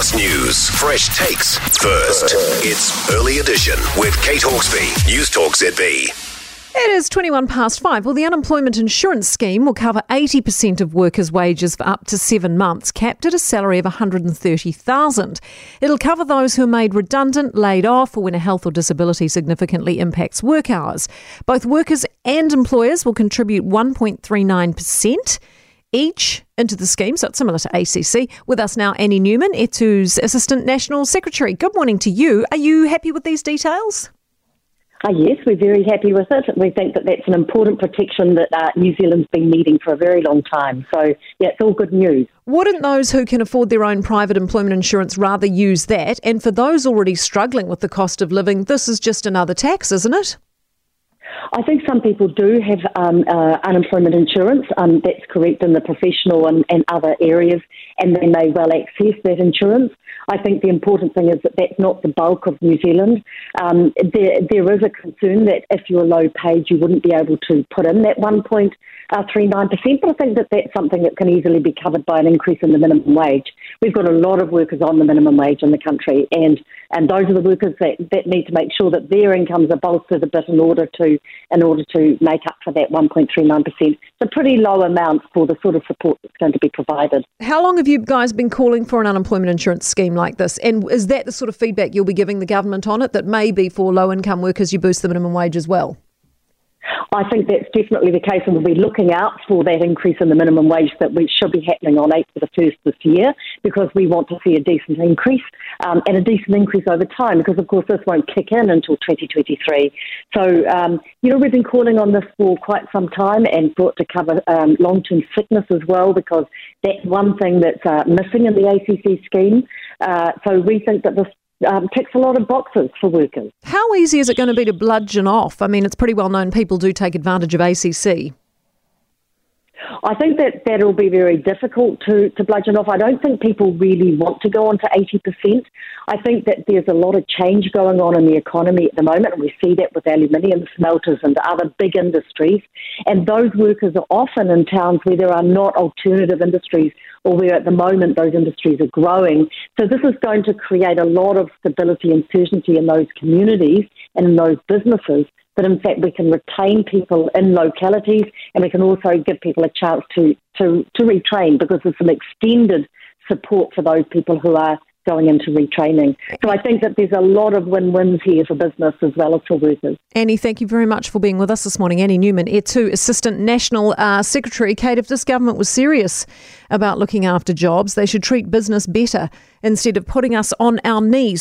Fast news, fresh takes. First, it's Early Edition with Kate Hawkesby, News Talk ZB. It is 21 past five. Well, the unemployment insurance scheme will cover 80% of workers' wages for up to seven months, capped at a salary of 130,000. It'll cover those who are made redundant, laid off, or when a health or disability significantly impacts work hours. Both workers and employers will contribute 1.39% each into the scheme, so it's similar to ACC. With us now, Annie Newman, Etu's Assistant National Secretary. Good morning to you. Are you happy with these details? Uh, yes, we're very happy with it. We think that that's an important protection that uh, New Zealand's been needing for a very long time. So, yeah, it's all good news. Wouldn't those who can afford their own private employment insurance rather use that? And for those already struggling with the cost of living, this is just another tax, isn't it? I think some people do have um, uh, unemployment insurance. Um, that's correct in the professional and, and, other areas, and they may well access that insurance. I think the important thing is that that's not the bulk of New Zealand. Um, there, there is a concern that if you're low paid, you wouldn't be able to put in that 1.39%, but I think that that's something that can easily be covered by an increase in the minimum wage. We've got a lot of workers on the minimum wage in the country, and, and those are the workers that, that need to make sure that their incomes are bolstered a bit in order to in order to make up for that 1.39%. It's a pretty low amount for the sort of support that's going to be provided. How long have you guys been calling for an unemployment insurance scheme like this? And is that the sort of feedback you'll be giving the government on it, that maybe for low income workers you boost the minimum wage as well? I think that's definitely the case, and we'll be looking out for that increase in the minimum wage that we should be happening on April the 1st this year because we want to see a decent increase um, and a decent increase over time because, of course, this won't kick in until 2023. So, um, you know, we've been calling on this for quite some time and for it to cover um, long term sickness as well because that's one thing that's uh, missing in the ACC scheme. Uh, so we think that this um, ticks a lot of boxes for workers. How easy is it going to be to bludgeon off? I mean, it's pretty well known people do take advantage of ACC. I think that that'll be very difficult to, to bludgeon off. I don't think people really want to go on to 80%. I think that there's a lot of change going on in the economy at the moment, and we see that with aluminium smelters and other big industries. And those workers are often in towns where there are not alternative industries or where at the moment those industries are growing. So this is going to create a lot of stability and certainty in those communities and in those businesses that in fact we can retain people in localities and we can also give people a chance to, to, to retrain because there's some extended support for those people who are going into retraining. So I think that there's a lot of win-wins here for business as well as for workers. Annie, thank you very much for being with us this morning. Annie Newman, Etu Assistant National uh, Secretary. Kate, if this government was serious about looking after jobs, they should treat business better instead of putting us on our knees.